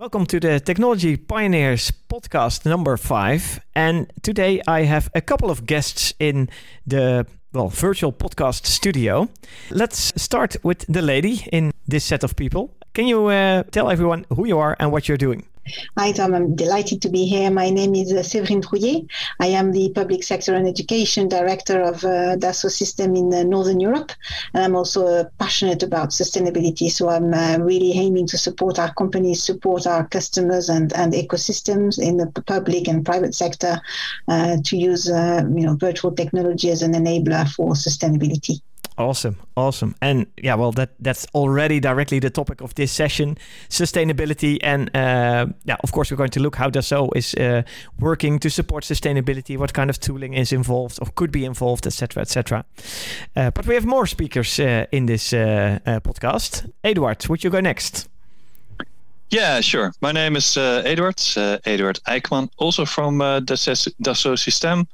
Welcome to the Technology Pioneers podcast number five. And today I have a couple of guests in the well virtual podcast studio. Let's start with the lady in this set of people. Can you uh, tell everyone who you are and what you're doing? Hi, Tom. I'm delighted to be here. My name is uh, Séverine Trouillet. I am the Public Sector and Education Director of uh, Dassault Systèmes in uh, Northern Europe. And I'm also uh, passionate about sustainability. So I'm uh, really aiming to support our companies, support our customers and, and ecosystems in the public and private sector uh, to use you know, virtual technology as an enabler for sustainability. Awesome, awesome, and yeah, well, that that's already directly the topic of this session: sustainability, and uh, yeah, of course, we're going to look how Dassault is uh, working to support sustainability, what kind of tooling is involved or could be involved, etc., etc. Uh, but we have more speakers uh, in this uh, uh, podcast. Eduard, would you go next? Yeah, sure. My name is Eduard, Eduard Eijkman, also from Dassault Systèmes.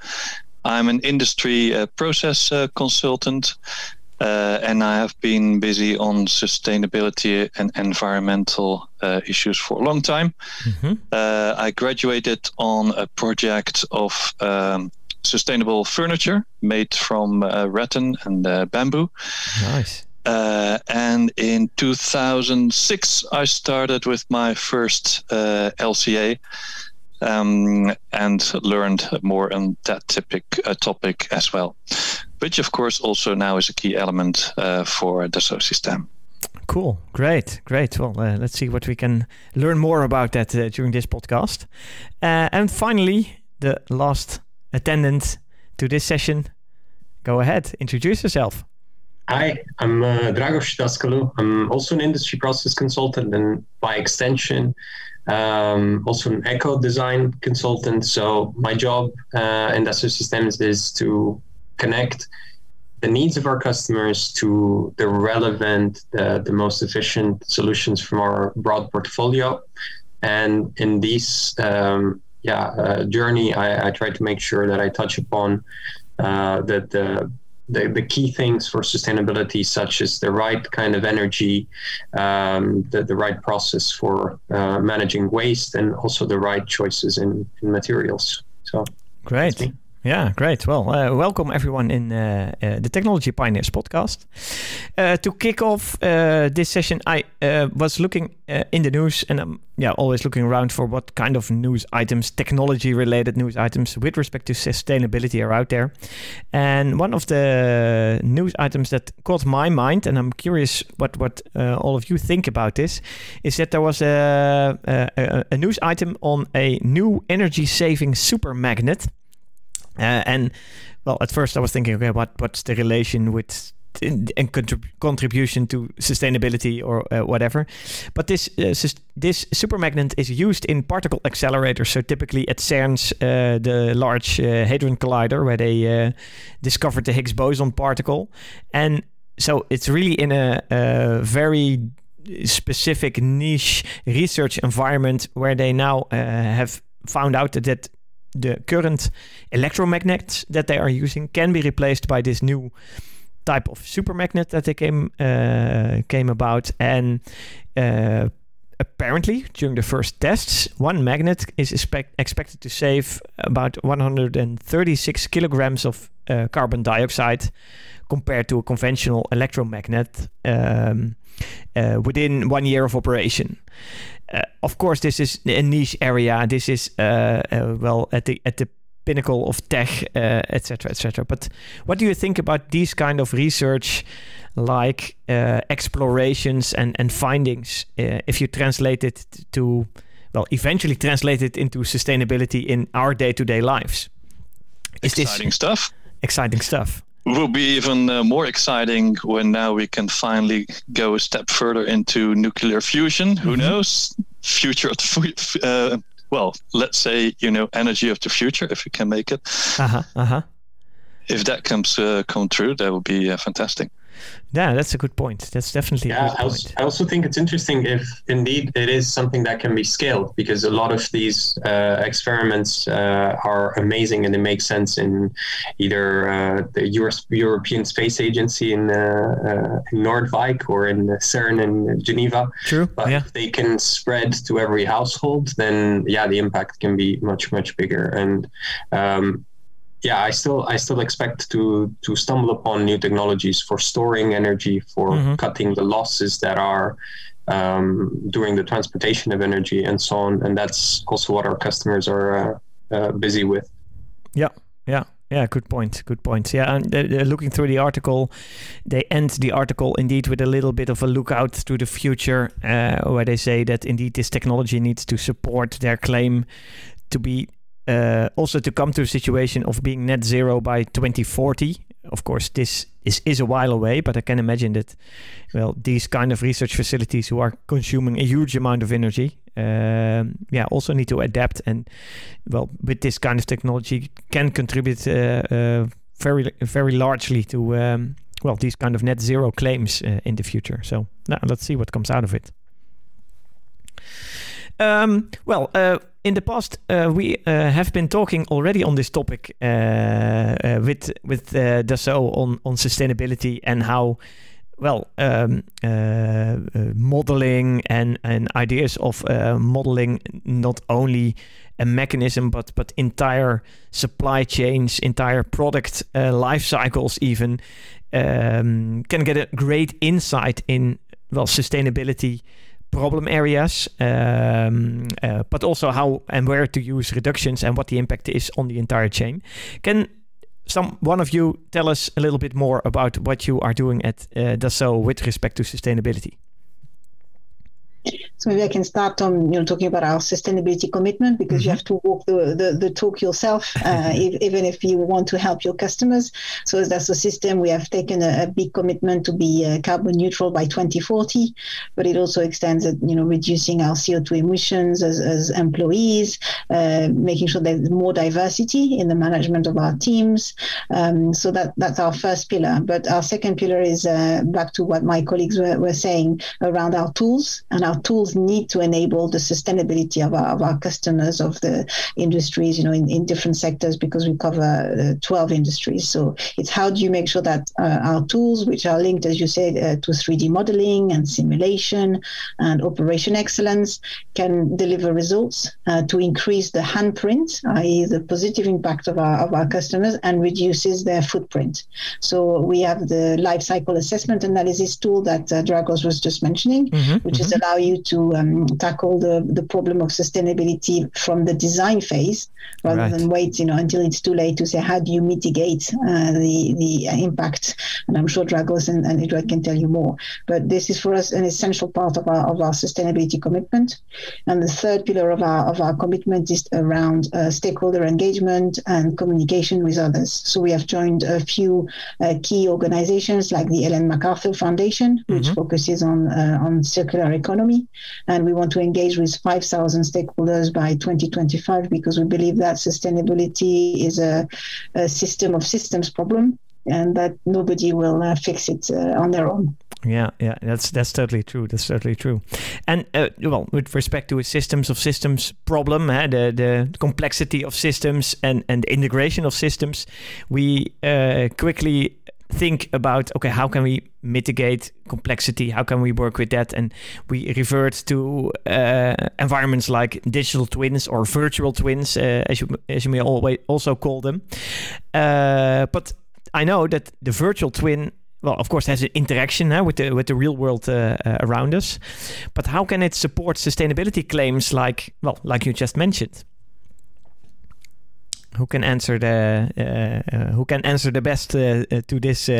I'm an industry uh, process uh, consultant, uh, and I have been busy on sustainability and environmental uh, issues for a long time. Mm-hmm. Uh, I graduated on a project of um, sustainable furniture made from uh, rattan and bamboo. Nice. and in 2006, I started with my first LCA um, and learned more on that typic, uh, topic as well, which of course also now is a key element uh, for Dassault Systèmes. Cool, great, great. Well, uh, let's see what we can learn more about that uh, during this podcast. Uh, and finally, the last attendant to this session. Go ahead, introduce yourself. Hi, I'm uh, Dragos Dascalu. I'm also an industry process consultant and by extension, um, also an eco design consultant. So my job uh, in Dassault Systèmes is to connect the needs of our customers to the relevant, the, the most efficient solutions from our broad portfolio. And in this um, yeah, uh, journey, I, I, try to make sure that I touch upon uh, that the the, the key things for sustainability, such as the right kind of energy, um, the, the right process for uh, managing waste, and also the right choices in, in materials. So, great. Yeah, great. Well, uh, welcome everyone in uh, uh, the Technology Pioneers podcast. Uh, to kick off uh, this session, I uh, was looking in the news, and I'm yeah always looking around for what kind of news items, technology-related news items with respect to sustainability are out there. And one of the news items that caught my mind, and I'm curious what what all of you think about this, is that there was a, a, a news item on a new energy-saving super magnet uh, and well, at first I was thinking, okay, what what's the relation with and contrib- contribution to sustainability or uh, whatever. But this uh, this supermagnet is used in particle accelerators. So typically at CERN's, uh, the Large uh, Hadron Collider, where they uh, discovered the Higgs boson particle, and so it's really in a, a very specific niche research environment where they now uh, have found out that the current electromagnets that they are using can be replaced by this new type of supermagnet that they came uh, came about. And uh, apparently during the first tests one magnet is expect expected to save about 136 kilograms of uh, carbon dioxide compared to a conventional electromagnet um, uh, within one year of operation uh, of course, this is a niche area. This is uh, uh, well at the at the pinnacle of tech, etc., etc. but what do you think about these kind of research, like explorations and and findings, if you translate it to well, eventually translate it into sustainability in our day-to-day lives? Is exciting stuff. Exciting stuff will be even uh, more exciting when now we can finally go a step further into nuclear fusion. Who mm-hmm. knows? Future of the uh, well, let's say you know energy of the future if we can make it. Uh huh. Uh huh. If that comes uh, come true, that would be uh, fantastic. Yeah, that's a good point. That's definitely yeah. I also, I also, think it's interesting if indeed it is something that can be scaled because a lot of these uh, experiments uh, are amazing and they make sense in either uh, the US, European Space Agency in, uh, uh, in Noordwijk or in CERN in Geneva. True. But yeah. if they can spread to every household, then yeah, the impact can be much much bigger. And um, yeah, I still I still expect to to stumble upon new technologies for storing energy, for mm-hmm. cutting the losses that are um, during the transportation of energy and so on. And that's also what our customers are uh, uh, busy with. Yeah, yeah. Yeah, good point. Good point. Yeah, and uh, looking through the article, they end the article indeed with a little bit of a look out to the future, uh, where they say that indeed this technology needs to support their claim to be uh, also to come to a situation of being net zero by 2040. Of course, this is, is a while away, but I can imagine that, well, these kind of research facilities who are consuming a huge amount of energy, um, yeah, also need to adapt and, well, with this kind of technology can contribute uh, uh, very, very largely to, um, well, these kind of net zero claims uh, in the future. So now let's see what comes out of it. Um, well, uh, in the past, uh, we uh, have been talking already on this topic uh, uh, with with uh, Dassault on on sustainability and how well um, modeling and and ideas of modeling not only a mechanism but but entire supply chains, entire product life cycles even um, can get a great insight in well sustainability problem areas, um, uh, but also how and where to use reductions and what the impact is on the entire chain. Can some one of you tell us a little bit more about what you are doing at uh, Dassault with respect to sustainability? So maybe I can start on you know talking about our sustainability commitment because mm-hmm. you have to walk the, the, the talk yourself, uh, if, even if you want to help your customers. So as Dassault Systèmes, we have taken a, a big commitment to be uh, carbon neutral by 2040, but it also extends at you know reducing our CO2 emissions as, as employees, uh, making sure there's more diversity in the management of our teams. Um, so that that's our first pillar. But our second pillar is uh, back to what my colleagues were, were saying around our tools and our tools need to enable the sustainability of our, of our customers, of the industries, you know, in, in different sectors because we cover uh, 12 industries. So it's how do you make sure that uh, our tools, which are linked, as you said, uh, to 3D modeling and simulation and operation excellence, can deliver results uh, to increase the handprint, i.e., the positive impact of our, of our customers, and reduces their footprint. So we have the life cycle assessment analysis tool that uh, Dragos was just mentioning, mm-hmm, which mm-hmm. is allow you to um, tackle the, the problem of sustainability from the design phase rather right. than wait you know until it's too late to say how do you mitigate uh, the the impact and I'm sure Dragos and, and Eduard can tell you more but this is for us an essential part of our of our sustainability commitment and the third pillar of our of our commitment is around uh, stakeholder engagement and communication with others so we have joined a few uh, key organizations like the Ellen MacArthur Foundation which mm-hmm. focuses on uh, on circular economy and we want to engage with 5,000 stakeholders by 2025 because we believe that sustainability is a, a system of systems problem and that nobody will uh, fix it uh, on their own. Yeah, yeah, that's that's totally true. That's totally true. And uh, well, with respect to a systems of systems problem, uh, the the complexity of systems and and the integration of systems, we uh, quickly think about okay how can we mitigate complexity how can we work with that and we revert to uh, environments like digital twins or virtual twins uh, as you as you may always also call them uh, but i know that the virtual twin well, of course, has an interaction uh, with the with the real world uh, uh, around us. But how can it support sustainability claims like well, like you just mentioned? Who can answer the uh, uh, who can answer the best uh, to this so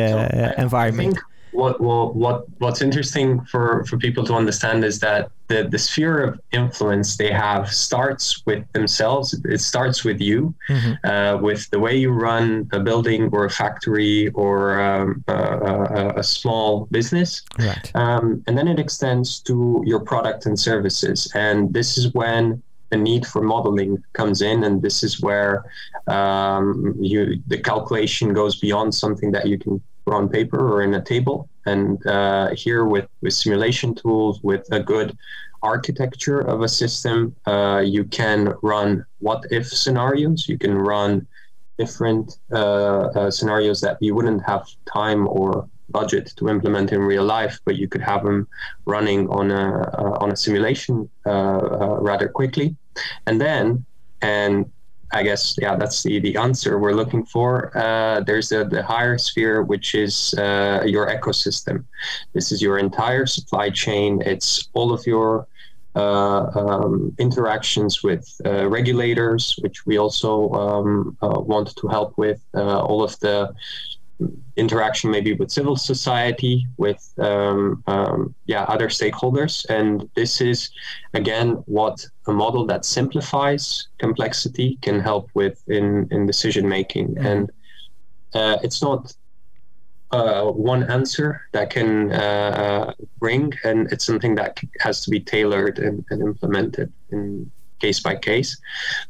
environment? what what what what's interesting for for people to understand is that the the sphere of influence they have starts with themselves it starts with you mm-hmm. uh, with the way you run a building or a factory or um, a, a, small business right. um, and then it extends to your product and services and this is when the need for modeling comes in, and this is where um, you the calculation goes beyond something that you can or on paper or in a table. And uh, here, with, with simulation tools, with a good architecture of a system, uh, you can run what if scenarios. You can run different uh, uh, scenarios that you wouldn't have time or budget to implement in real life, but you could have them running on a uh, on a simulation uh, uh, rather quickly, and then and I guess yeah, that's the the answer we're looking for. Uh, there's a, the higher sphere, which is uh, your ecosystem. This is your entire supply chain. It's all of your uh, um, interactions with uh, regulators, which we also um, want to help with. All of the interaction maybe with civil society, with um, um, yeah other stakeholders, and this is again what a model that simplifies complexity can help with in in decision making, mm-hmm. and uh, it's not uh, one answer that can uh, bring, and it's something that has to be tailored and, and implemented in case by case.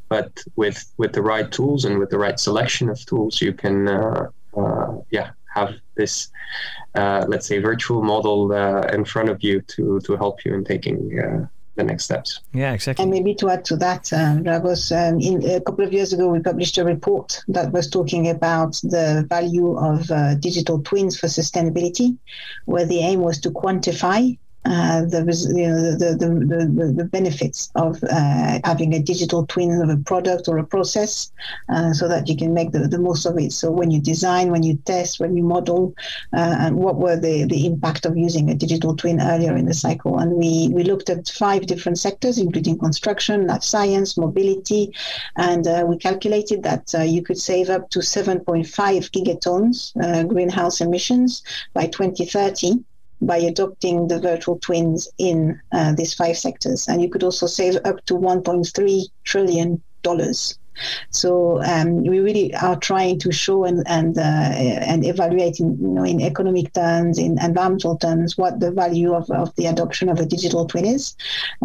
But with with the right tools and with the right selection of tools, you can uh, uh, yeah have this uh, let's say virtual model uh, in front of you to to help you in taking the next steps. Yeah, exactly. And maybe to add to that, um, Dragos, um, in, a couple of years ago, we published a report that was talking about the value of uh, digital twins for sustainability, where the aim was to quantify uh, the, you know, the, the, the, the, benefits of uh, having a digital twin of a product or a process uh, so that you can make the, the most of it. So when you design, when you test, when you model, uh, and what were the, the impact of using a digital twin earlier in the cycle. And we, we looked at five different sectors, including construction, life science, mobility, and uh, we calculated that you could save up to 7.5 gigatons greenhouse emissions by 2030 by adopting the virtual twins in uh, these five sectors. And you could also save up to $1.3 trillion. So um, we really are trying to show and and uh, and evaluate, in, you know, in economic terms, in environmental terms, what the value of, of the adoption of a digital twin is,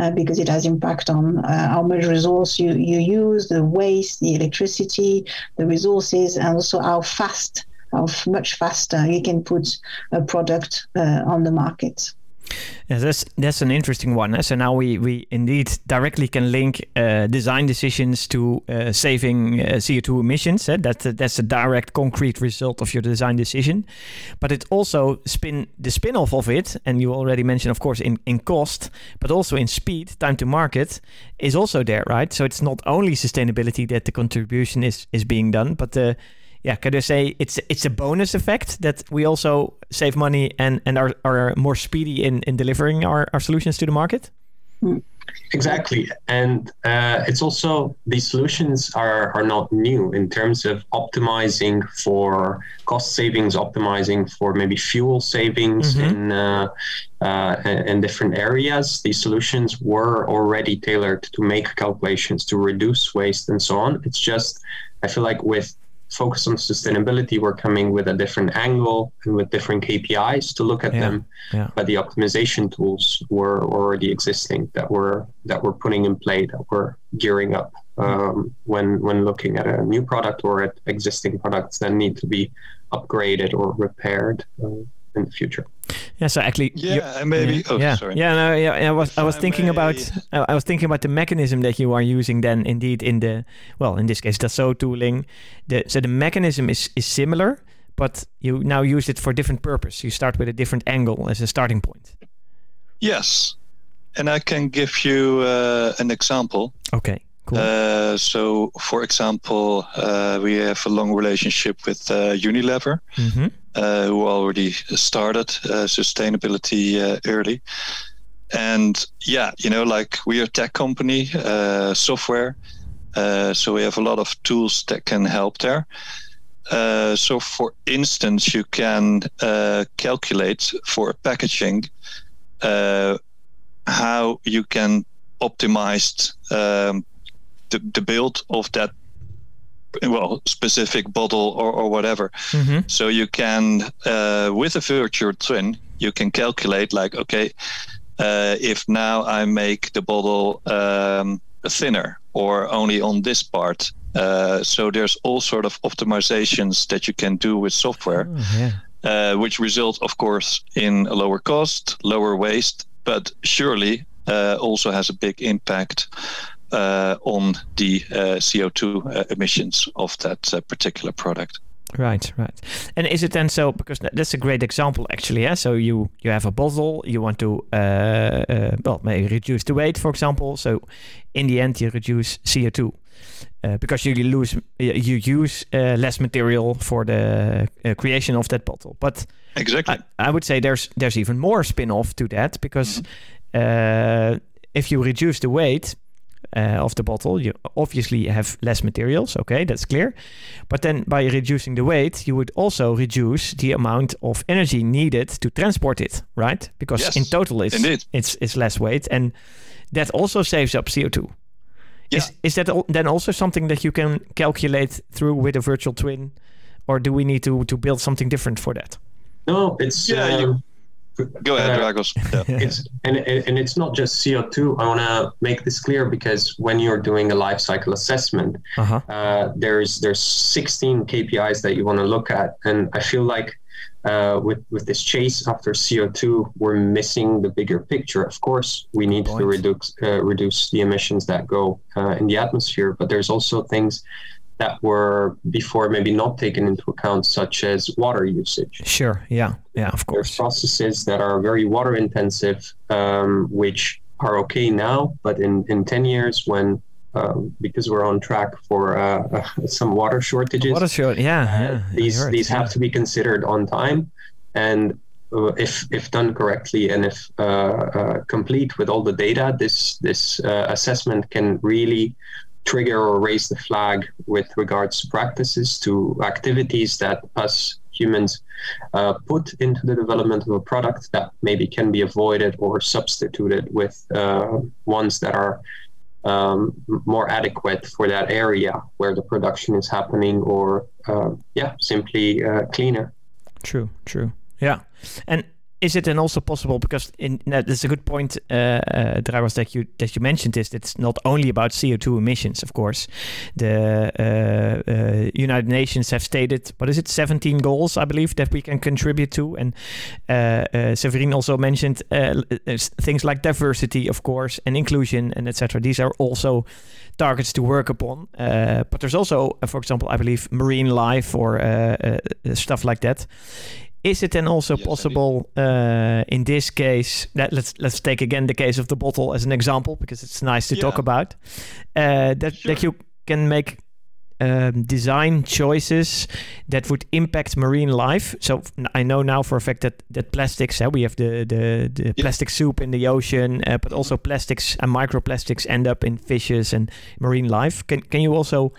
uh, because it has impact on uh, how much resource you, you use, the waste, the electricity, the resources, and also how fast how much faster you can put a product uh, on the market. Yeah, that's that's an interesting one. Eh? So now we, we indeed directly can link uh, design decisions to uh, saving uh, CO2 emissions. Eh? That that's a direct, concrete result of your design decision. But it also spin the spin-off of it, and you already mentioned, of course, in, in cost, but also in speed, time to market is also there, right? So it's not only sustainability that the contribution is is being done, but the yeah, could I say it's it's a bonus effect that we also save money and and are, are more speedy in in delivering our, our solutions to the market? Hmm. Exactly, and uh, it's also these solutions are are not new in terms of optimizing for cost savings, optimizing for maybe fuel savings mm-hmm. in uh, uh, in different areas. These solutions were already tailored to make calculations to reduce waste and so on. It's just I feel like with focus on sustainability, we're coming with a different angle and with different KPIs to look at yeah, them. Yeah. But the optimization tools were already existing that were that we're putting in play that we're gearing up um, when when looking at a new product or at existing products that need to be upgraded or repaired. Uh, in the future. Yeah, so actually, yeah, and maybe. Oh, yeah, sorry. Yeah, no, yeah. I was I was thinking about I was thinking about the mechanism that you are using. Then, indeed, in the well, in this case, Dassault tooling. The so the mechanism is is similar, but you now use it for different purpose. You start with a different angle as a starting point. Yes, and I can give you uh, an example. Okay. Cool. Uh, so, for example, uh, we have a long relationship with uh, Unilever. Mm-hmm uh, who already started uh, sustainability uh, early. And yeah, you know, like we are a tech company, uh, software, uh, so we have a lot of tools that can help there. so, for instance, you can calculate for packaging how you can optimize um, the, the build of that well specific bottle or, or whatever mm-hmm. so you can uh, with a virtual twin you can calculate like okay uh, if now i make the bottle um, thinner or only on this part uh, so there's all sort of optimizations that you can do with software oh, yeah. uh, which result, of course, in a lower cost, lower waste, but surely uh, also has a big impact on the uh, CO2 uh, emissions of that particular product. Right, right. And is it then so? Because that's a great example, actually. Yeah. So you you have a bottle, you want to uh, uh, well maybe reduce the weight, for example. So in the end, you reduce CO two. Uh, because you lose, you use less material for the creation of that bottle. But exactly, I, I, would say there's there's even more spin-off to that because mm-hmm. if you reduce the weight, uh, of the bottle, you obviously have less materials. Okay, that's clear. But then by reducing the weight, you would also reduce the amount of energy needed to transport it, right? Because yes, in total, it's, indeed. it's it's less weight, and that also saves up CO two. Yeah. Is, is that then also something that you can calculate through with a virtual twin, or do we need to to build something different for that? No, it's yeah. Um, you, Go ahead, uh, Dragos. Yeah. it's and and it's not just CO two. I want to make this clear because when you're doing a life cycle assessment, uh-huh. uh, there's there's 16 KPIs that you want to look at, and I feel like uh, with with this chase after CO2, we're missing the bigger picture. Of course, we need to reduce uh, reduce the emissions that go uh, in the atmosphere, but there's also things that were before maybe not taken into account, such as water usage. Sure. Yeah. Yeah. Of course. There's processes that are very water intensive, um, which are okay now, but in in ten years when um, because we're on track for uh, uh, some water shortages. Water short, yeah. Uh, yeah these these have to be considered on time, and uh, if if done correctly and if uh, uh, complete with all the data, this this assessment can really trigger or raise the flag with regards to practices, to activities that us humans uh, put into the development of a product that maybe can be avoided or substituted with uh, ones that are um, more adequate for that area where the production is happening or uh, yeah simply uh, cleaner. True true. Yeah. And is it then also possible because in that's a good point, uh, uh, that you that you mentioned is it's not only about CO two emissions. Of course, the uh, uh, United Nations have stated what is it, seventeen goals, I believe, that we can contribute to, and uh, uh Séverine also mentioned things like diversity, of course, and inclusion, and etc. These are also targets to work upon. but there's also, for example, I believe marine life or stuff like that. Is it then also yes, possible uh, in this case that let's let's take again the case of the bottle as an example because it's nice to yeah. talk about uh, that sure. that you can make um, design choices that would impact marine life. So I know now for a fact that that plastics, uh, we have the the, the yeah. plastic soup in the ocean, uh, but also plastics and microplastics end up in fishes and marine life. Can can you also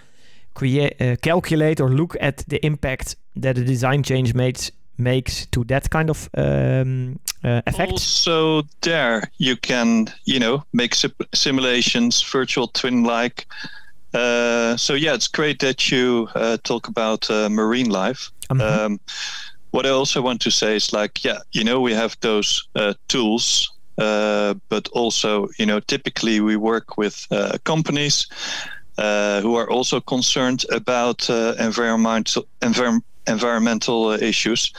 create uh, calculate or look at the impact that a design change makes makes to that kind of um, uh, effect? Also, there you can, you know, make simulations, virtual twin-like. Uh, so yeah, it's great that you uh, talk about uh, marine life. Mm-hmm. Um, what I also want to say is like, yeah, you know, we have those uh, tools. Uh, but also, you know, typically we work with companies who are also concerned about environmental environment environmental issues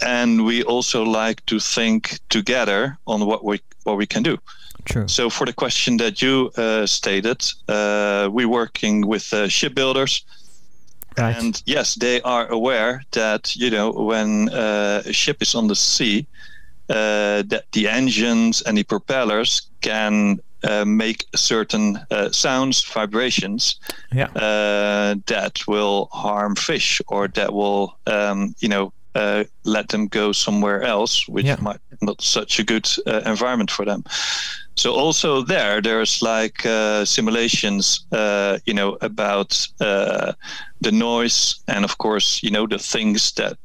and we also like to think together on what we what we can do. True. So for the question that you uh, stated, uh, we're working with uh, shipbuilders, right. and yes, they are aware that you know when uh, a ship is on the sea, uh, that the engines and the propellers can uh, make certain uh, sounds, vibrations yeah. uh, that will harm fish or that will, um, you know, uh, let them go somewhere else, which yeah. might not such a good uh, environment for them. So also there, there's like uh, simulations, you know, about the noise and of course, you know, the things that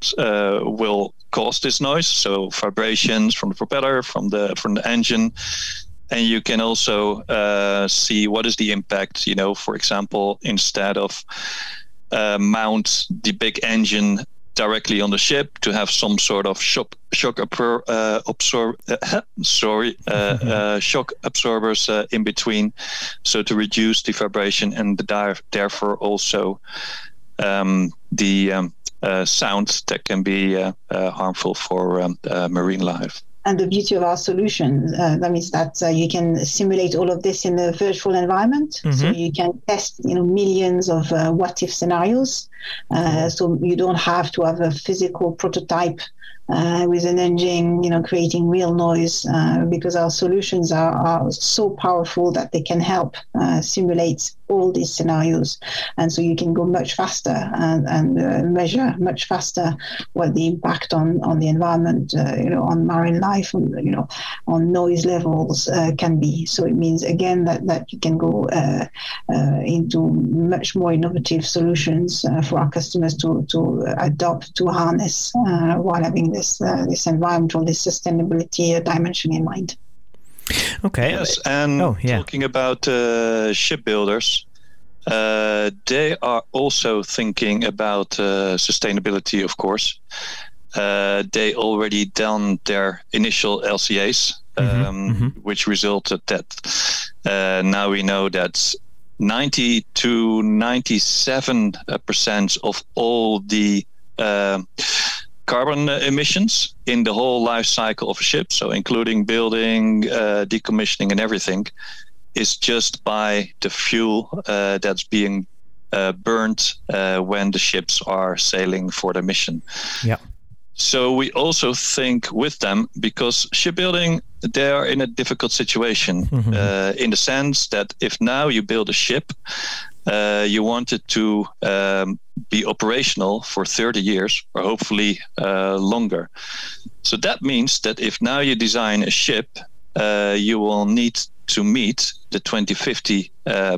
will cause this noise. So vibrations from the propeller, from the from the engine, and you can also uh, see what is the impact you know for example instead of uh, mount the big engine directly on the ship to have some sort of shock shock uh, absor- uh, sorry uh, mm-hmm. uh, shock absorbers uh, in between so to reduce the vibration and the therefore also um, the um, uh, sound that can be harmful for um, marine life and the beauty of our solution. Uh, that means that uh, you can simulate all of this in a virtual environment. Mm-hmm. so you can test you know millions of uh, what if scenarios. So you don't have to have a physical prototype uh, with an engine, you know, creating real noise uh, because our solutions are, are, so powerful that they can help uh, simulate all these scenarios. And so you can go much faster and, and uh, measure much faster what the impact on, on the environment, uh, you know, on marine life, on, you know, on noise levels uh, can be. So it means, again, that, that you can go into much more innovative solutions for our customers to, to adopt, to harness while having this uh, this environmental, this sustainability uh, dimension in mind. Okay. Yes, and oh, yeah. talking about uh, shipbuilders, uh, they are also thinking about uh, sustainability, of course. Uh, they already done their initial LCAs, mm-hmm, um, mm-hmm. which resulted that now we know that 90 to 97 percent of all the carbon emissions in the whole life cycle of a ship, so including building, uh, decommissioning, and everything, is just by the fuel uh, that's being uh, burned uh, when the ships are sailing for the mission. Yeah. So we also think with them because shipbuilding they are in a difficult situation mm-hmm. Uh, in the sense that if now you build a ship uh, you want it to um, be operational for 30 years or hopefully uh, longer. So that means that if now you design a ship, uh, you will need to meet the 2050 uh,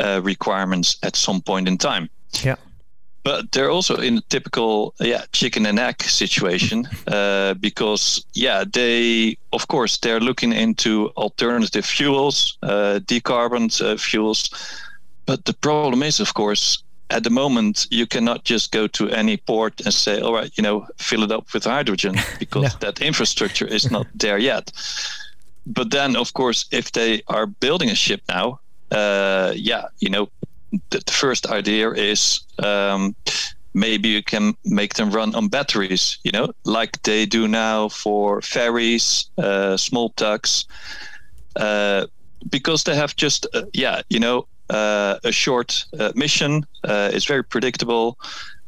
uh, requirements at some point in time. Yeah. But they're also in a typical yeah chicken and egg situation uh, because yeah they of course they're looking into alternative fuels, decarboned fuels, but the problem is, of course, at the moment you cannot just go to any port and say, "All right, you know, fill it up with hydrogen," because no. that infrastructure is not there yet. But then, of course, if they are building a ship now, uh, yeah, you know, the, the first idea is um, maybe you can make them run on batteries, you know, like they do now for ferries, uh, small tugs, uh, because they have just, uh, yeah, you know, a short uh, mission. Uh, it's very predictable.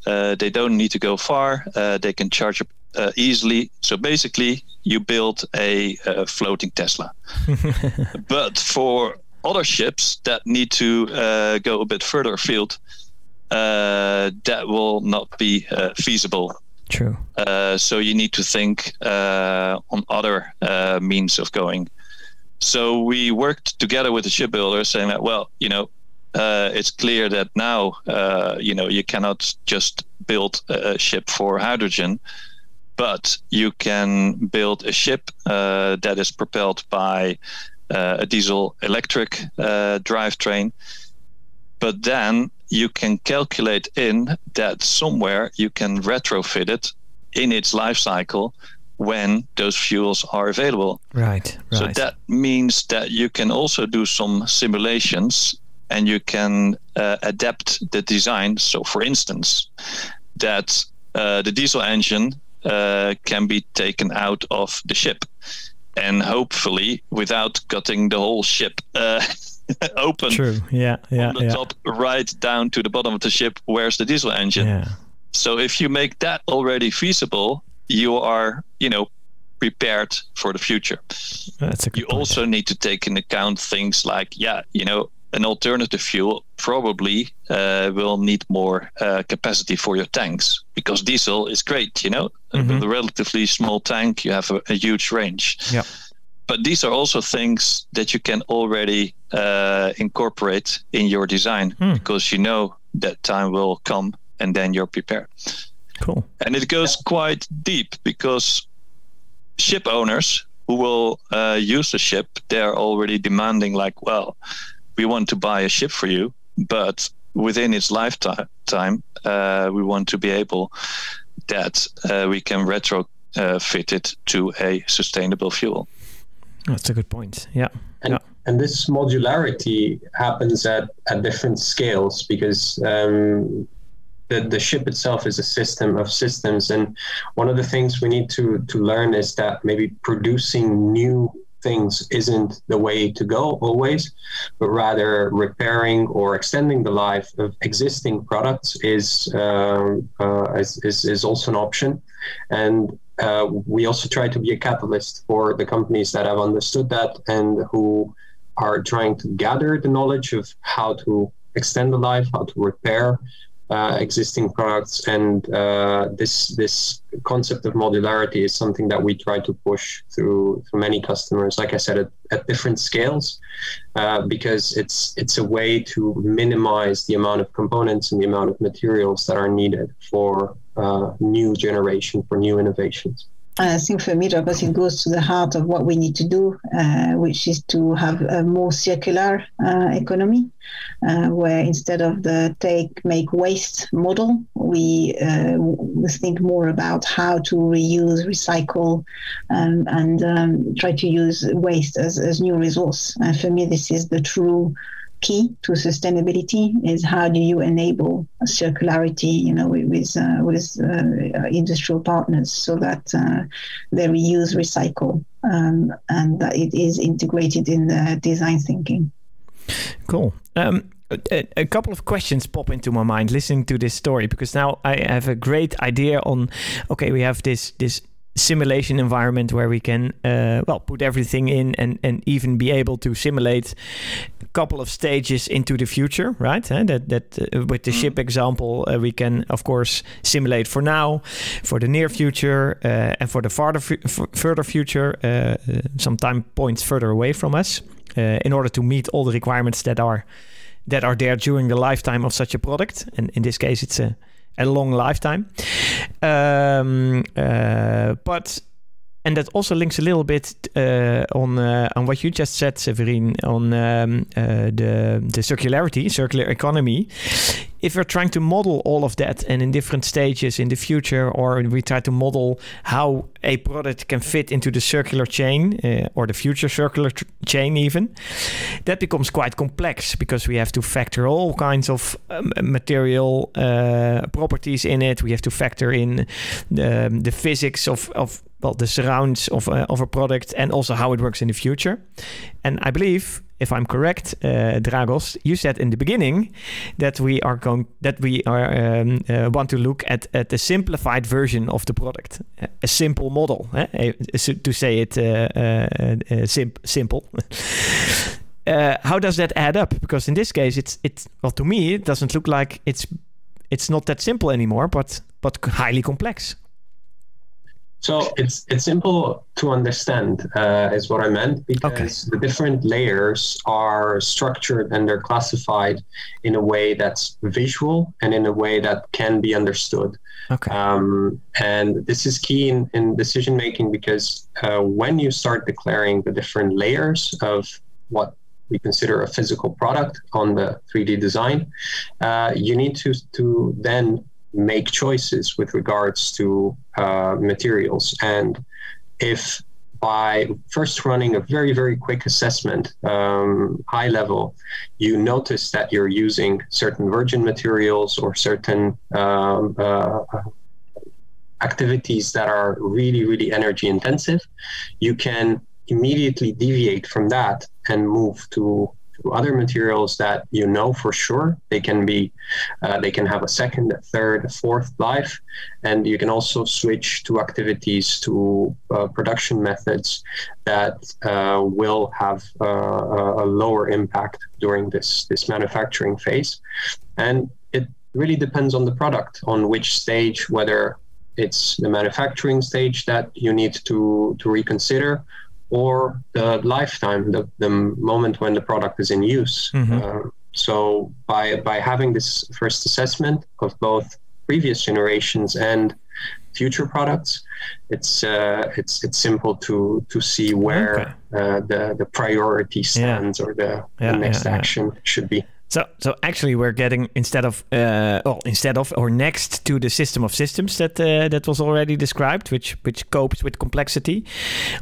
they don't need to go far. they can charge up easily. So basically, you build a, a floating Tesla. but for other ships that need to uh, go a bit further afield, uh, that will not be uh, feasible. True. so you need to think on other means of going. So we worked together with the shipbuilder, saying that, well, you know, uh, it's clear that now, uh, you know, you cannot just build a ship for hydrogen, but you can build a ship uh, that is propelled by uh, a diesel electric uh, drivetrain. But then you can calculate in that somewhere you can retrofit it in its life cycle when those fuels are available. Right, right. So that means that you can also do some simulations and you can uh, adapt the design. So, for instance, that uh, the diesel engine uh, can be taken out of the ship, and hopefully without cutting the whole ship uh, open. True. Yeah. Yeah. From the yeah. top right down to the bottom of the ship, where's the diesel engine? Yeah. So if you make that already feasible, you are, you know, prepared for the future. That's a good you point. also need to take in account things like, yeah, you know, an alternative fuel probably uh, will need more uh, capacity for your tanks because diesel is great, you know, mm-hmm. with a relatively small tank, you have a, a huge range. Yeah. But these are also things that you can already uh, incorporate in your design mm. because you know that time will come and then you're prepared. Cool. And it goes quite deep because ship owners who will uh, use the ship, they're already demanding, like, well, we want to buy a ship for you, but within its lifetime, uh, we want to be able that uh, we can retrofit it to a sustainable fuel. That's a good point. Yeah. And, yeah. and this modularity happens at, at different scales because um, the, the ship itself is a system of systems. And one of the things we need to, to learn is that maybe producing new things isn't the way to go always, but rather repairing or extending the life of existing products is uh, uh, is, is, is also an option. And uh, we also try to be a catalyst for the companies that have understood that and who are trying to gather the knowledge of how to extend the life, how to repair uh, existing products, and uh, this this concept of modularity is something that we try to push through through many customers. Like I said, at, at different scales, uh, because it's it's a way to minimize the amount of components and the amount of materials that are needed for uh, new generation for new innovations. I think for me, because it goes to the heart of what we need to do, uh, which is to have a more circular uh, economy, uh, where instead of the take, make, waste model, we, uh, we think more about how to reuse, recycle, um, and um, try to use waste as, as new resource. And for me, this is the true key to sustainability is how do you enable circularity you know with uh, with uh, industrial partners so that uh, they reuse recycle um, and that it is integrated in the design thinking. Cool. Um, a, a, couple of questions pop into my mind listening to this story because now I have a great idea on okay we have this this simulation environment where we can uh, well put everything in and and even be able to simulate a couple of stages into the future right uh, that that uh, with the mm. ship example uh, we can of course simulate for now for the near future uh, and for the farther further future uh, some time points further away from us in order to meet all the requirements that are that are there during the lifetime of such a product and in this case it's a a long lifetime. Um, uh, but and that also links a little bit uh, on uh, on what you just said, Séverine, on um, uh, the the circularity, circular economy. If we're trying to model all of that and in different stages in the future, or we try to model how a product can fit into the circular chain or the future circular chain, even that becomes quite complex because we have to factor all kinds of um, material properties in it. We have to factor in the, the physics of, of well the surrounds of uh, of a product and also how it works in the future. And I believe, if I'm correct, uh, Dragos, you said in the beginning that we are going that we are um, uh, want to look at at the simplified version of the product, a simple model, eh? to say it sim- simple. how does that add up? Because in this case, it's it well to me it doesn't look like it's it's not that simple anymore, but but highly complex. So it's it's simple to understand, uh, is what I meant, because okay. the different layers are structured and they're classified in a way that's visual and in a way that can be understood. Okay. Um, and this is key in, in decision making because uh, when you start declaring the different layers of what we consider a physical product on the 3D design, uh, you need to to then make choices with regards to uh, materials. And if by first running a very, very quick assessment, um, high level, you notice that you're using certain virgin materials or certain um, uh, activities that are really, really energy intensive, you can immediately deviate from that and move to other materials that you know for sure. They can be uh, they can have a second third fourth life. And you can also switch to activities to uh, production methods that uh, will have uh, a lower impact during this this manufacturing phase. And it really depends on the product on which stage whether it's the manufacturing stage that you need to to reconsider or the lifetime, the, the moment when the product is in use. Mm-hmm. Uh, so by by having this first assessment of both previous generations and future products, it's uh, it's it's simple to to see where okay. uh, the the priority stands yeah. or the, yeah, the next yeah, action should be. So, so actually, we're getting instead of, uh, well, instead of or next to the system of systems that uh, that was already described, which which copes with complexity,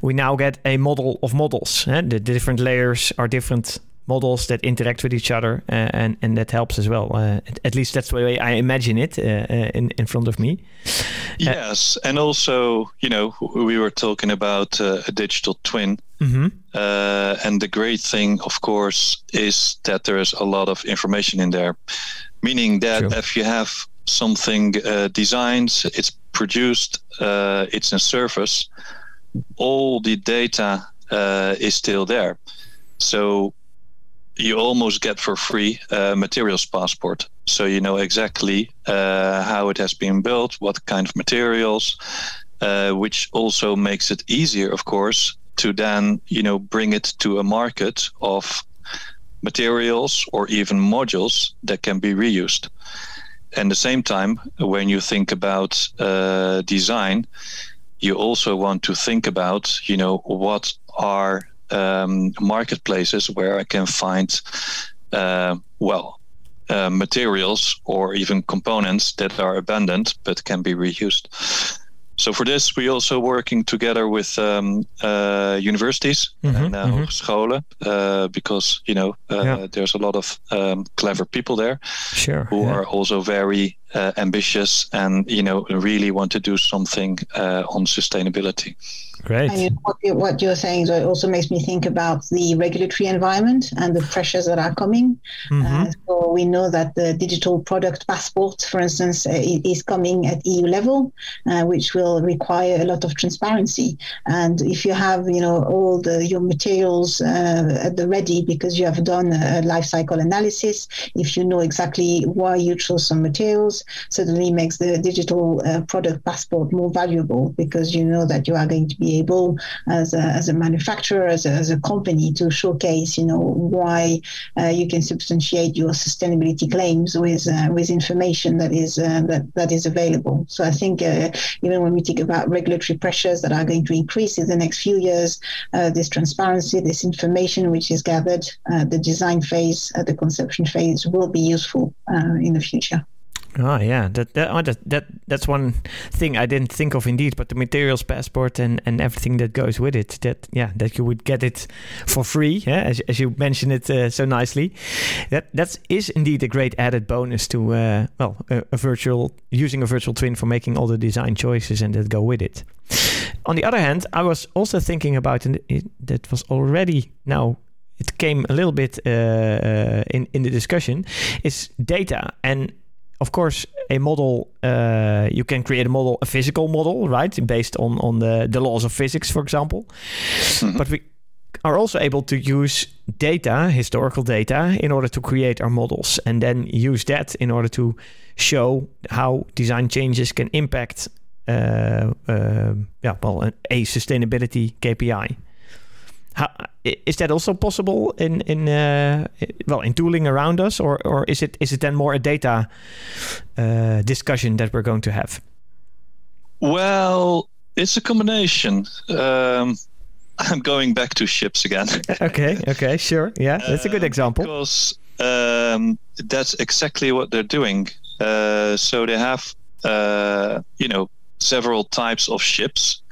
we now get a model of models. Eh? The different layers are different models that interact with each other, uh, and and that helps as well. Uh, at, at, least that's the way I imagine it uh, uh, in in front of me. Yes, and also you know we were talking about a digital twin, mm-hmm. and the great thing, of course, is that there is a lot of information in there, meaning that sure. if you have something designed, it's produced, it's in service, all the data is still there. So you almost get for free a materials passport. So you know exactly uh, how it has been built, what kind of materials, uh, which also makes it easier, of course, to then you know bring it to a market of materials or even modules that can be reused. And the same time, when you think about uh, design, you also want to think about you know what are um, marketplaces where I can find, uh, well, uh, materials or even components that are abandoned but can be reused. So for this, we're also working together with um, uh, universities mm-hmm, and uh, mm-hmm. scholen, uh, because you know uh, yeah. there's a lot of um, clever people there, sure, who yeah. are also very uh, ambitious and you know really want to do something uh, on sustainability. Great. And you know, what, you're, what, you're, saying also makes me think about the regulatory environment and the pressures that are coming. Mm-hmm. Uh, so we know that the digital product passport, for instance, uh, is coming at EU level, uh, which will require a lot of transparency. And if you have, you know, all the your materials uh, at the ready because you have done a life cycle analysis, if you know exactly why you chose some materials, certainly makes the digital uh, product passport more valuable because you know that you are going to be able as a, as a manufacturer, as a, as a company to showcase, you know, why uh, you can substantiate your sustainability claims with uh, with information that is uh, that, that is available. So I think uh, even when we think about regulatory pressures that are going to increase in the next few years, uh, this transparency, this information which is gathered, the design phase, the conception phase will be useful in the future. Oh yeah, that that, oh, that that that's one thing I didn't think of indeed. But the materials passport and, and everything that goes with it, that yeah, that you would get it for free, yeah, as, as you mentioned it uh, so nicely. That that is indeed a great added bonus to uh, well a, a, virtual using a virtual twin for making all the design choices and that go with it. On the other hand, I was also thinking about and it, that was already now it came a little bit uh, uh in in the discussion is data and of course, a model uh, you can create a model, a physical model, right, based on on the the laws of physics, for example. Mm-hmm. But we are also able to use data, historical data, in order to create our models, and then use that in order to show how design changes can impact, uh, uh, yeah, well, a sustainability KPI. How, is that also possible in in uh, well in tooling around us, or or is it is it then more a data uh, discussion that we're going to have? Well, it's a combination. Um, I'm going back to ships again. okay, okay, sure. Yeah, that's a good uh, example. Because um, that's exactly what they're doing. Uh, so they have, uh, you know, several types of ships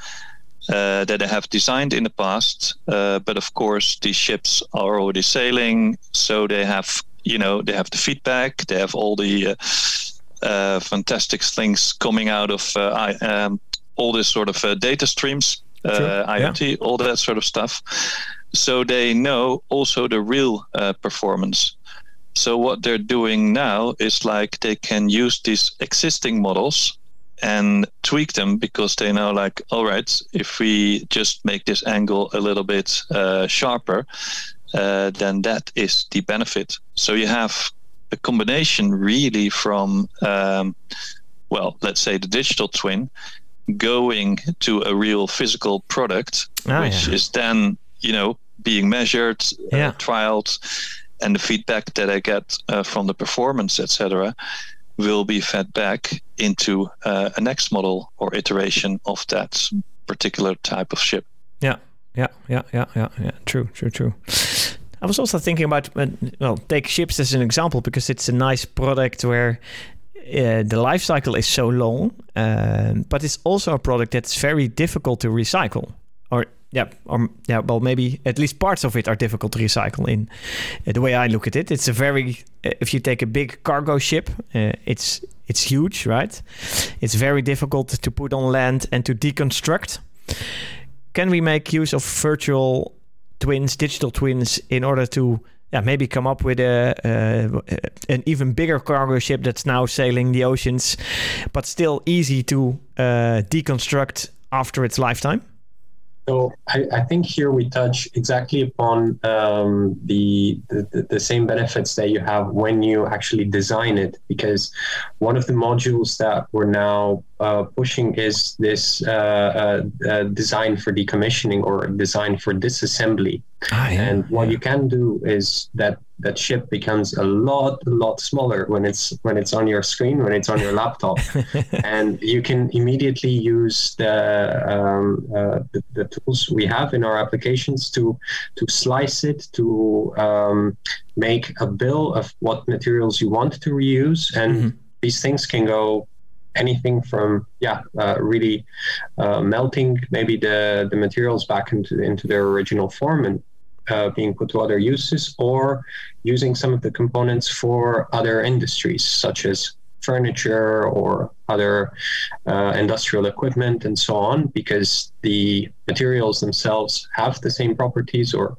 uh, that they have designed in the past. Uh, but of course, these ships are already sailing, so they have you know they have the feedback, they have all the uh, uh fantastic things coming out of uh, um, all this sort of uh, data streams, sure. IoT, yeah. all that sort of stuff. So they know also the real performance. So what they're doing now is like they can use these existing models and tweak them because they know like all right if we just make this angle a little bit uh, sharper uh, then that is the benefit so you have a combination really from um, well let's say the digital twin going to a real physical product oh, which yeah. is then you know being measured uh, yeah. uh, trialed and the feedback that i get uh, from the performance etc will be fed back into uh, a next model or iteration of that particular type of ship. Yeah, yeah, yeah, yeah, yeah, yeah. True, true, true. I was also thinking about uh, well, take ships as an example because it's a nice product where uh, the life cycle is so long, um, but it's also a product that's very difficult to recycle. Yeah, or yeah, well, maybe at least parts of it are difficult to recycle. In uh, the way I look at it, it's a very uh, if you take a big cargo ship, uh, it's it's huge, right? It's very difficult to put on land and to deconstruct. Can we make use of virtual twins, digital twins, in order to yeah, maybe come up with a, an even bigger cargo ship that's now sailing the oceans, but still easy to deconstruct after its lifetime? So I, I, think here we touch exactly upon um, the, the, the same benefits that you have when you actually design it, because one of the modules that we're now uh, pushing is this uh, uh, uh design for decommissioning or design for disassembly. Ah, yeah. And what you can do is that that ship becomes a lot a lot smaller when it's when it's on your screen when it's on your laptop and you can immediately use the, um, uh, the, the tools we have in our applications to to slice it to um, make a bill of what materials you want to reuse and mm-hmm. these things can go anything from yeah uh, really uh, melting maybe the the materials back into into their original form and uh, being put to other uses or using some of the components for other industries such as furniture or other uh, industrial equipment and so on because the materials themselves have the same properties or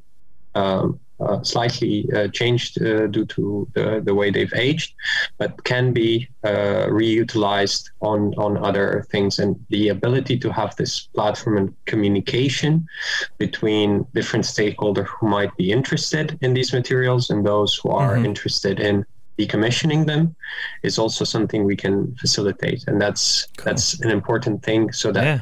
um, uh, slightly uh, changed uh, due to the, the way they've aged, but can be uh, reutilized on, on other things. And the ability to have this platform and communication between different stakeholders who might be interested in these materials and those who are mm-hmm. interested in decommissioning them is also something we can facilitate and that's cool. that's an important thing so that yeah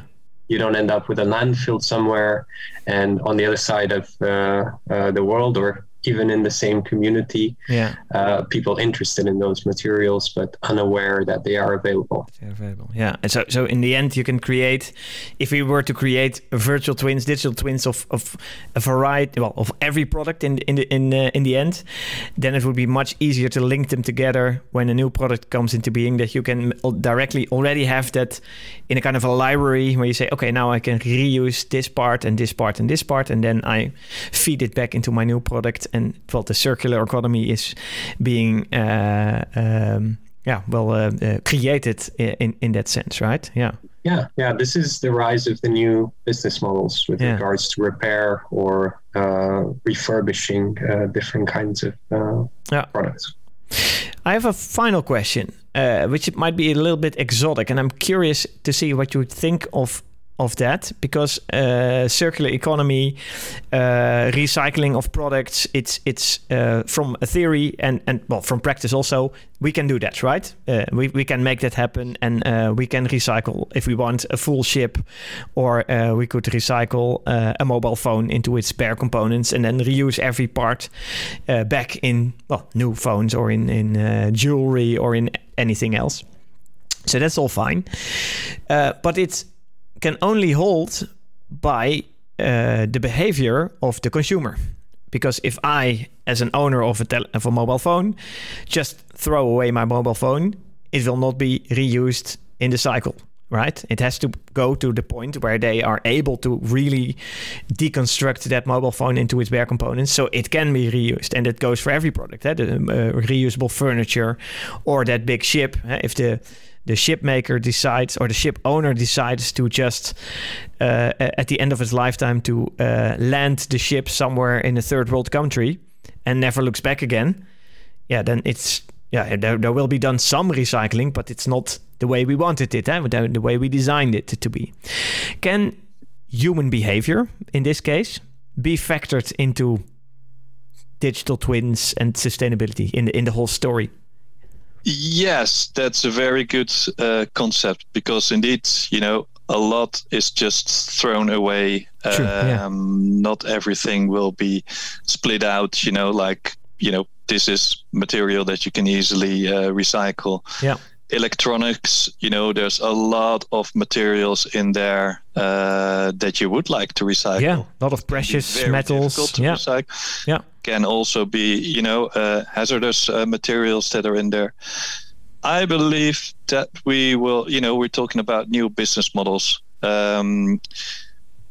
you don't end up with a landfill somewhere and on the other side of uh, uh, the world or even in the same community, yeah. Uh, people interested in those materials but unaware that they are available. They're available, yeah. And so, so in the end, you can create, if we were to create virtual twins, digital twins of, of a variety, well, of every product in the, in the in uh, in the end, then it would be much easier to link them together when a new product comes into being. That you can directly already have that in a kind of a library where you say, okay, now I can reuse this part and this part and this part, and then I feed it back into my new product and well, the circular economy is being uh, um, yeah well created in in that sense, right? Yeah. Yeah, yeah. This is the rise of the new business models with yeah. regards to repair or uh, refurbishing uh, different kinds of uh, yeah. products. I have a final question, uh, which might be a little bit exotic, and I'm curious to see what you think of of that because uh, circular economy, uh, recycling of products, it's it's uh, from a theory and and well from practice also we can do that right. Uh, we we can make that happen and uh, we can recycle if we want a full ship, or uh, we could recycle a mobile phone into its spare components and then reuse every part back in well new phones or in in jewelry or in anything else. So that's all fine, but it's can only hold by uh, the behavior of the consumer. Because if I, as an owner of a, tel- of a mobile phone, just throw away my mobile phone, it will not be reused in the cycle, right? It has to go to the point where they are able to really deconstruct that mobile phone into its bare components so it can be reused. And that goes for every product, eh? the uh, reusable furniture or that big ship. Eh? If the the ship maker decides or the ship owner decides to just uh, at the end of his lifetime to uh, land the ship somewhere in a third world country and never looks back again yeah then it's yeah there, there will be done some recycling but it's not the way we wanted it eh? the way we designed it to be can human behavior in this case be factored into digital twins and sustainability in the, in the whole story Yes, that's a very good uh, concept because indeed, you know, a lot is just thrown away. True, um, yeah. Not everything will be split out. You know, like you know, this is material that you can easily uh, recycle. Yeah. Electronics, you know, there's a lot of materials in there uh, that you would like to recycle. Yeah, a lot of precious metals. yeah. Recycle. Yeah can also be, you know, uh, hazardous uh, materials that are in there. I believe that we will, you know, we're talking about new business models. Um,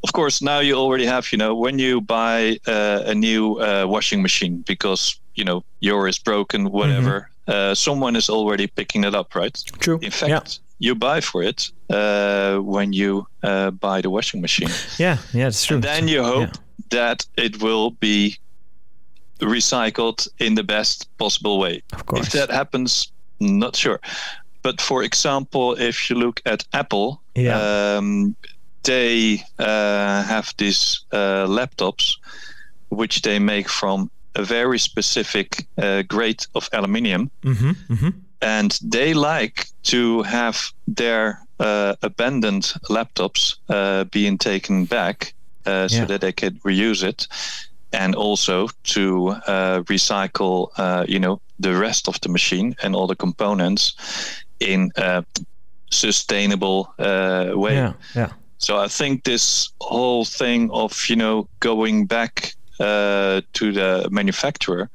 of course, now you already have, you know, when you buy uh, a new uh, washing machine because, you know, your is broken, whatever, mm-hmm. Someone is already picking it up, right? True. In fact, yeah. you buy for it uh, when you uh, buy the washing machine. Yeah, yeah, it's true. And then you hope yeah. that it will be recycled in the best possible way. Of course. If that happens, not sure. But for example, if you look at Apple, yeah. Um, they uh, have these uh, laptops which they make from a very specific uh, grade of aluminium. Mm-hmm, mm-hmm. And they like to have their uh, abandoned laptops uh, being taken back uh, so that they could reuse it. And also to recycle, you know, the rest of the machine and all the components in a sustainable way. Yeah, yeah. So I think this whole thing of you know going back uh, to the manufacturer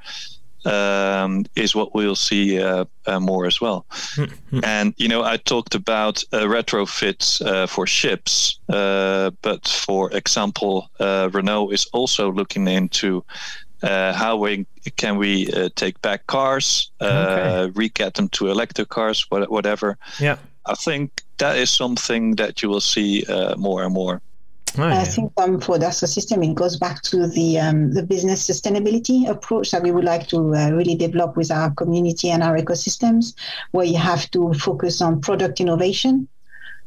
um, is what we'll see uh, uh, more as well. Mm-hmm. And you know, I talked about uh, retrofits uh, for ships, uh, but for example, Renault is also looking into. how we can we take back cars, okay. recat them to electric cars, whatever. Yeah, I think that is something that you will see uh, more and more. Oh, yeah. I think um, for Dassault Systèmes, it goes back to the um, the business sustainability approach that we would like to uh, really develop with our community and our ecosystems, where you have to focus on product innovation,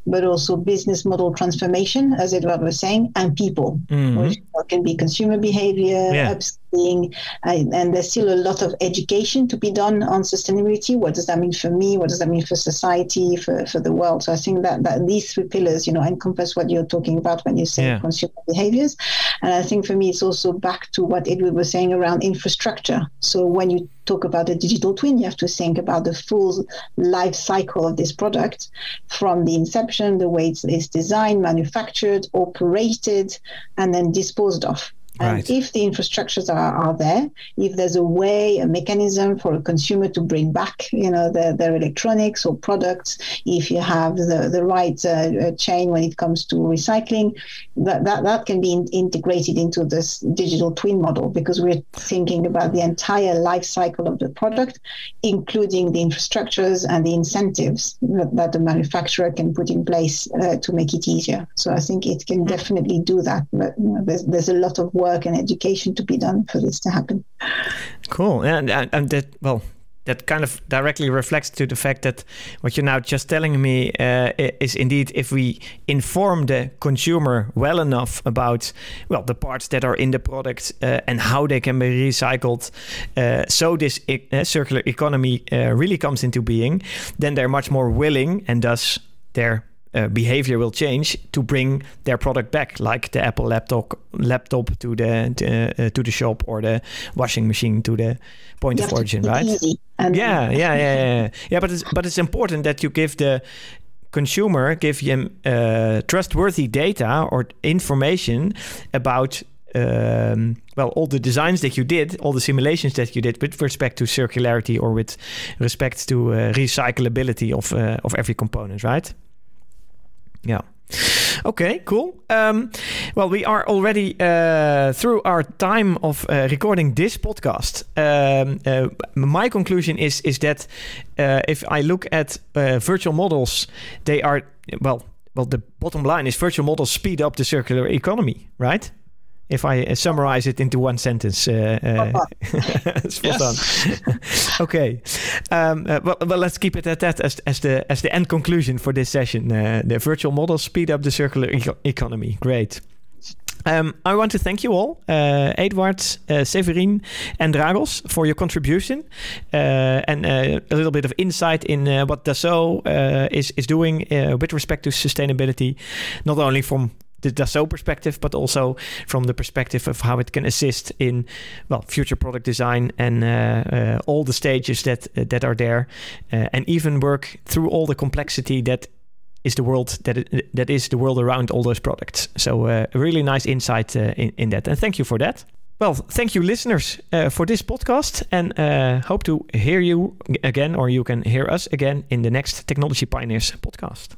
but also business model transformation, as Eduard was saying, and people, mm-hmm. which can be consumer behavior, yeah being, uh, and there's still a lot of education to be done on sustainability. What does that mean for me? What does that mean for society, for, for the world? So I think that, that these three pillars, you know, encompass what you're talking about when you say yeah. consumer behaviors. And I think for me, it's also back to what Eduard was saying around infrastructure. So when you talk about a digital twin, you have to think about the full life cycle of this product from the inception, the way it's designed, manufactured, operated, and then disposed of. And right. if the infrastructures are, are there, if there's a way, a mechanism for a consumer to bring back, you know, their, their electronics or products, if you have the, the right uh, uh chain when it comes to recycling, that, that, that can be in, integrated into this digital twin model because we're thinking about the entire life cycle of the product, including the infrastructures and the incentives that, that the manufacturer can put in place uh, to make it easier. So I think it can definitely do that. But you know, there's, there's a lot of work work and education to be done for this to happen. Cool. And, and that, well, that kind of directly reflects to the fact that what you're now just telling me uh, is indeed if we inform the consumer well enough about well the parts that are in the product uh, and how they can be recycled uh, so this e uh, circular economy uh, really comes into being then they're much more willing and thus their uh, behavior will change to bring their product back, like the Apple laptop laptop to the to, uh, to the shop or the washing machine to the point of origin, right? Yeah, yeah, yeah, yeah, yeah. But it's but it's important that you give the consumer give him uh, trustworthy data or information about um, well, all the designs that you did, all the simulations that you did with respect to circularity or with respect to uh, recyclability of uh, of every component, right? Yeah. Okay, cool. Um, well, we are already uh, through our time of uh, recording this podcast. Um, uh, my conclusion is is that uh, if I look at uh, virtual models, they are well. Well, the bottom line is virtual models speed up the circular economy, right? If I uh, summarize it into one sentence. Uh, uh, spot on. okay. Um, uh, well, well, let's keep it at that as, as the as the end conclusion for this session. Uh, the virtual models speed up the circular e- economy. Great. Um, I want to thank you all, uh, Eduard, uh, Séverine, and Dragos, for your contribution uh, and uh, a little bit of insight in uh, what Dassault uh, is is doing with respect to sustainability, not only from the Dassault perspective, but also from the perspective of how it can assist in well future product design and uh, uh, all the stages that uh, that are there, uh, and even work through all the complexity that is the world that it, that is the world around all those products. So uh, a really nice insight uh, in, in that, and thank you for that. Well, thank you, listeners, for this podcast, and hope to hear you again, or you can hear us again in the next Technology Pioneers podcast.